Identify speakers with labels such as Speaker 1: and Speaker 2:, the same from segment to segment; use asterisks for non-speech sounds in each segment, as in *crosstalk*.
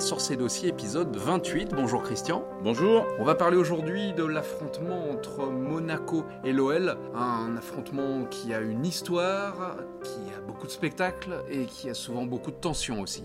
Speaker 1: Sur ses dossiers, épisode 28. Bonjour Christian.
Speaker 2: Bonjour.
Speaker 1: On va parler aujourd'hui de l'affrontement entre Monaco et l'OL. Un affrontement qui a une histoire, qui a beaucoup de spectacles et qui a souvent beaucoup de tensions aussi.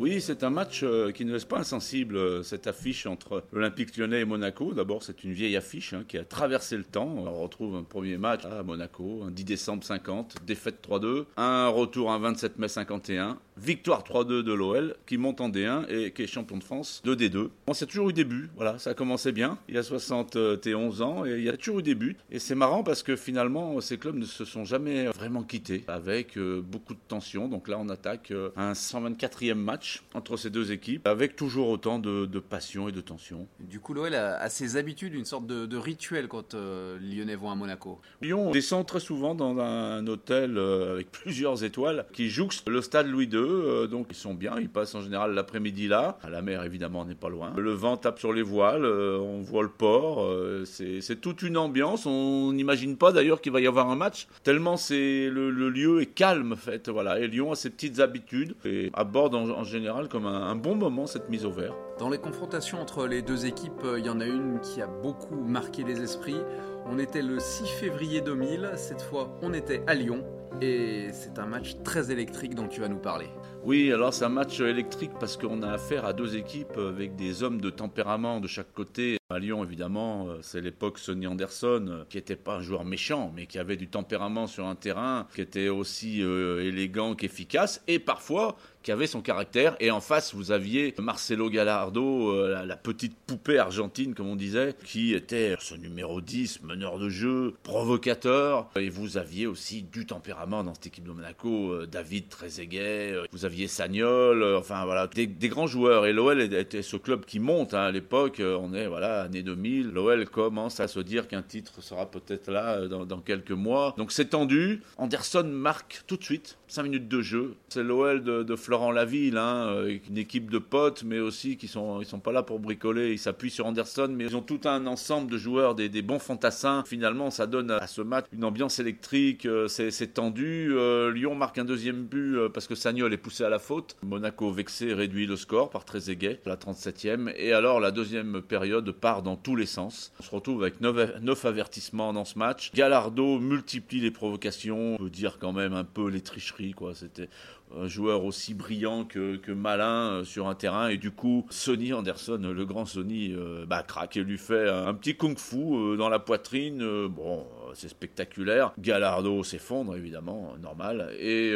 Speaker 2: Oui, c'est un match euh, qui ne laisse pas insensible, euh, cette affiche entre l'Olympique lyonnais et Monaco. D'abord, c'est une vieille affiche hein, qui a traversé le temps. On retrouve un premier match à Monaco, un 10 décembre 50, défaite 3-2, un retour un 27 mai 51, victoire 3-2 de l'OL qui monte en D1 et qui est champion de France de D2. Bon, c'est toujours eu des buts, voilà, ça a commencé bien. Il y a 71 ans et il y a toujours eu des buts. Et c'est marrant parce que finalement, ces clubs ne se sont jamais vraiment quittés avec euh, beaucoup de tension. Donc là, on attaque un 124e match entre ces deux équipes, avec toujours autant de, passion et de tension.
Speaker 1: Du coup, l'OL a, ses habitudes, une sorte de, rituel quand euh, les Lyonnais vont à Monaco.
Speaker 2: Lyon descend très souvent dans un hôtel euh, avec *laughs* plusieurs étoiles qui jouxte le stade Louis II, euh, donc ils sont bien, ils passent en général l'après-midi là. La mer évidemment n'est pas loin. Le vent tape sur les voiles, on voit le port, c'est toute une ambiance. On n'imagine pas d'ailleurs qu'il va y avoir un match, tellement c'est le, lieu est calme en fait. Voilà. Et Lyon a ses petites habitudes et aborde en, en général comme un, bon moment cette mise au vert.
Speaker 1: Dans les confrontations entre les deux équipes, euh, il y en a une qui a beaucoup marqué les esprits. On était le 6 février 2000, cette fois on était à Lyon et c'est un match très électrique dont tu vas nous parler.
Speaker 2: Oui, alors c'est un match électrique parce qu'on a affaire à deux équipes avec des hommes de tempérament de chaque côté. À Lyon, évidemment, euh, c'est l'époque Sonny Anderson, euh, qui n'était pas un joueur méchant, mais qui avait du tempérament sur un terrain, qui était aussi élégant qu'efficace, et parfois qui avait son caractère. Et en face, vous aviez Marcelo Gallardo, euh, la, petite poupée argentine, comme on disait, qui était ce numéro 10, meneur de jeu, provocateur. Et vous aviez aussi du tempérament dans cette équipe de Monaco. Euh, David Trezeguet, euh, vous aviez Sagnol, enfin voilà, des, grands joueurs. Et l'OL était ce club qui monte hein, à l'époque. On est, voilà, année 2000. L'OL commence à se dire qu'un titre sera peut-être là dans, dans quelques mois. Donc c'est tendu. Anderson marque tout de suite 5 minutes de jeu. C'est l'OL de, Florent Laville, hein, une équipe de potes, mais aussi qui sont, ils sont pas là pour bricoler. Ils s'appuient sur Anderson, mais ils ont tout un ensemble de joueurs, des, bons fantassins. Finalement, ça donne à ce match une ambiance électrique. Euh, c'est tendu. Euh, Lyon marque un deuxième but euh, parce que Sagnol est poussé à la faute. Monaco vexé réduit le score par Trezeguet, la 37e. Et alors, la deuxième période part dans tous les sens. On se retrouve avec 9, avertissements dans ce match. Gallardo multiplie les provocations. On peut dire quand même un peu les tricheries quoi. C'était un joueur aussi brillant que, malin euh, sur un terrain. Et du coup, Sonny Anderson, le grand Sonny, euh, bah, craque et lui fait un, petit kung-fu euh, dans la poitrine. bon, c'est spectaculaire. Gallardo s'effondre, évidemment, normal. Et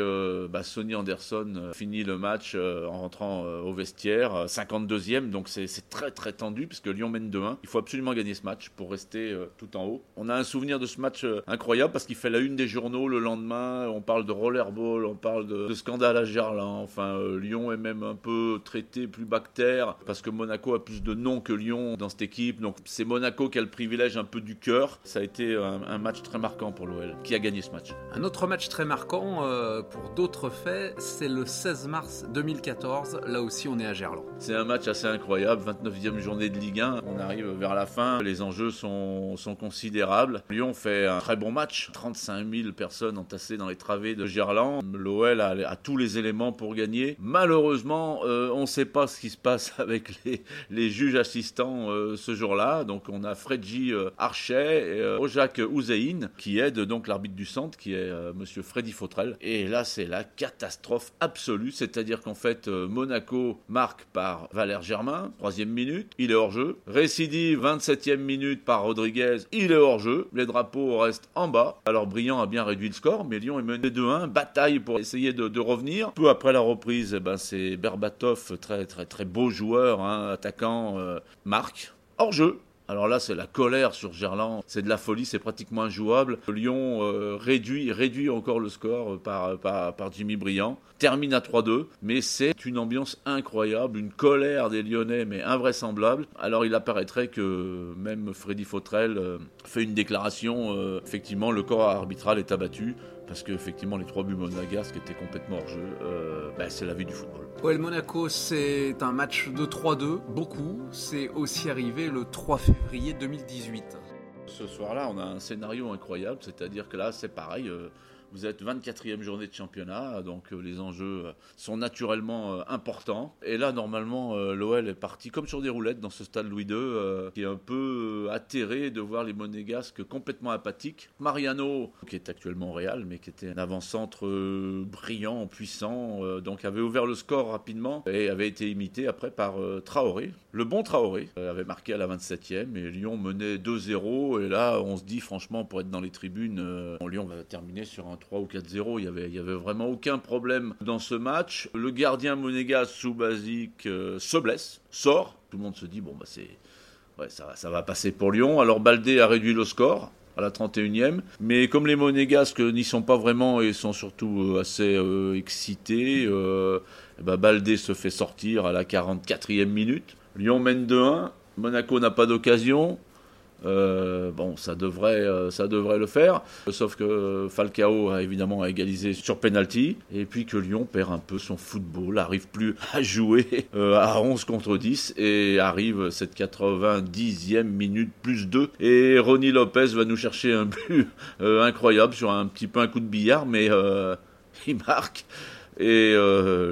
Speaker 2: bah, Sonny Anderson finit le match en rentrant au vestiaire, 52e. Donc c'est très très tendu puisque Lyon mène 2-1. Il faut absolument gagner ce match pour rester tout en haut. On a un souvenir de ce match incroyable parce qu'il fait la une des journaux le lendemain. On parle de rollerball, on parle de, de scandale à la Gerland. Enfin, euh, Lyon est même un peu traité plus bactère parce que Monaco a plus de noms que Lyon dans cette équipe. Donc c'est Monaco qui a le privilège un peu du cœur. Ça a été un, match très marquant pour l'OL qui a gagné ce match.
Speaker 1: Un autre match très marquant euh, pour d'autres faits, c'est le 16 mars 2014. Là aussi, on est à Gerland.
Speaker 2: C'est un match assez incroyable. 29e journée de Ligue 1. On arrive vers la fin. Les enjeux sont, sont considérables. Lyon fait un très bon match. 35 000 personnes entassées dans les travées de Gerland. L'OL a, a tout les éléments pour gagner. Malheureusement, euh, on ne sait pas ce qui se passe *laughs* avec les, juges assistants euh, ce jour-là. Donc on a Fredji euh, Archet et Ojak Ouzein qui aide donc l'arbitre du centre qui est monsieur Freddy Fautrel. Et là, c'est la catastrophe absolue. C'est-à-dire qu'en fait, Monaco marque par Valère Germain, troisième minute, il est hors jeu. Récidive, 27e minute par Rodriguez, il est hors jeu. Les drapeaux restent en bas. Alors Briand a bien réduit le score, mais Lyon est mené 2-1. Bataille pour essayer de revenir peu après la reprise, eh ben, c'est Berbatov, très, beau joueur, hein, attaquant, euh, marque. Hors jeu, Alors là, c'est la colère sur Gerland, c'est de la folie, c'est pratiquement injouable. Lyon euh, réduit, encore le score par, par, Jimmy Briand, termine à 3-2, mais c'est une ambiance incroyable, une colère des Lyonnais, mais invraisemblable. Alors il apparaîtrait que même Freddy Fautrel euh, fait une déclaration, euh, effectivement, le corps arbitral est abattu parce qu'effectivement les trois buts monégasques étaient complètement hors jeu. Ben, c'est la vie du football.
Speaker 1: OL Monaco, c'est un match de 3-2, beaucoup. C'est aussi arrivé le 3 février 2018.
Speaker 2: Ce soir-là, on a un scénario incroyable, c'est-à-dire que là, c'est pareil. Euh, vous êtes 24e journée de championnat, donc euh, les enjeux euh, sont naturellement euh, importants. Et là, normalement, l'OL est parti comme sur des roulettes dans ce stade Louis II, qui est un peu atterré de voir les Monégasques complètement apathiques. Mariano, qui est actuellement au Real, mais qui était un avant-centre brillant, puissant, donc avait ouvert le score rapidement et avait été imité après par Traoré. Le bon Traoré avait marqué à la 27e et Lyon menait 2-0. Et là, on se dit franchement, pour être dans les tribunes, Lyon va terminer sur un 3 ou 4-0. Il y avait, avait vraiment aucun problème dans ce match. Le gardien monégas sous basique euh, se blesse, sort. Tout le monde se dit bon bah c'est ouais, ça, ça va passer pour Lyon. Alors Baldé a réduit le score à la 31e. Mais comme les Monégasques n'y sont pas vraiment et sont surtout euh, assez euh, excités, euh, eh ben Baldé se fait sortir à la 44e minute. Lyon mène 2-1. Monaco n'a pas d'occasion. Euh, bon, ça devrait, euh, ça devrait le faire. Sauf que Falcao a évidemment égalisé sur penalty. Et puis que Lyon perd un peu son football, arrive plus à jouer *laughs* euh, à 11 contre 10. Et arrive cette 90e minute plus 2. Et Ronnie Lopez va nous chercher un but *laughs* incroyable sur un petit peu un coup de billard. Mais *laughs* il marque. Et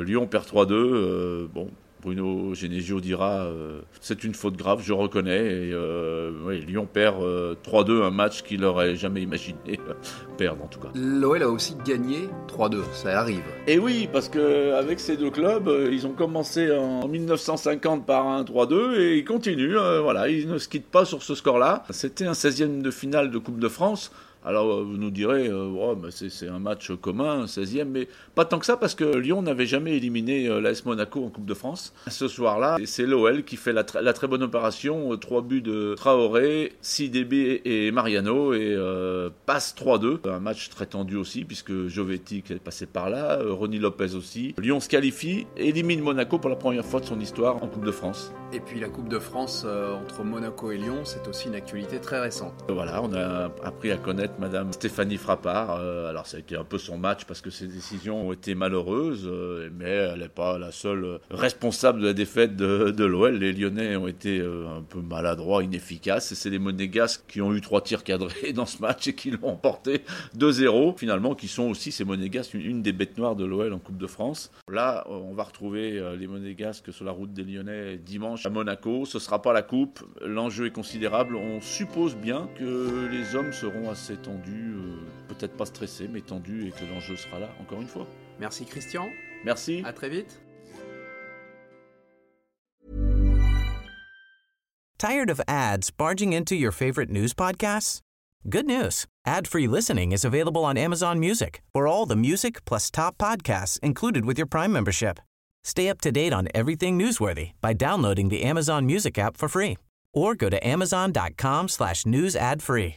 Speaker 2: Lyon perd 3-2. bon, Bruno Genesio dira euh, c'est une faute grave, je reconnais. Et, euh, Lyon perd 3-2, euh, un match qu'il n'aurait jamais imaginé perdre en tout cas.
Speaker 1: L'OL a aussi gagné 3-2, ça arrive.
Speaker 2: Et oui, parce que avec ces deux clubs, ils ont commencé en 1950 par un 3-2 et ils continuent. voilà, ils ne se quittent pas sur ce score-là. C'était un 16e de finale de Coupe de France. Alors euh, vous nous direz, euh, c'est un match commun, 16e, mais pas tant que ça parce que Lyon n'avait jamais éliminé euh, l'AS Monaco en Coupe de France. Ce soir-là, c'est l'OL qui fait la, très bonne opération, trois buts de Traoré, 6 DB et Mariano et passe 3-2. Un match très tendu aussi puisque Jovetti est passé par là, Ronnie Lopez aussi. Lyon se qualifie, élimine Monaco pour la première fois de son histoire en Coupe de France.
Speaker 1: Et puis la Coupe de France entre Monaco et Lyon, c'est aussi une actualité très récente.
Speaker 2: Voilà, on a appris à connaître Madame Stéphanie Frappard. Euh, alors ça a été un peu son match parce que ses décisions ont été malheureuses, euh, mais elle n'est pas la seule responsable de la défaite de, l'OL. Les Lyonnais ont été euh, un peu maladroits, inefficaces, et c'est les Monégasques qui ont eu trois tirs cadrés *laughs* dans ce match et qui l'ont emporté 2-0. Finalement, qui sont aussi ces Monégasques une, des bêtes noires de l'OL en Coupe de France. Là, on va retrouver les Monégasques sur la route des Lyonnais dimanche à Monaco. Ce sera pas la coupe. L'enjeu est considérable. On suppose bien que les hommes seront assez tendu, euh, peut-être pas stressé, mais tendu et que l'enjeu sera là, encore une fois.
Speaker 1: Merci Christian.
Speaker 2: Merci.
Speaker 1: À très vite.
Speaker 3: Tired of ads barging into your favorite news podcasts? Good news. Ad-free listening is available on Amazon Music for all the music plus top podcasts included with your Prime membership. Stay up to date on everything newsworthy by downloading the Amazon Music app for free or go to amazon.com slash news ad free.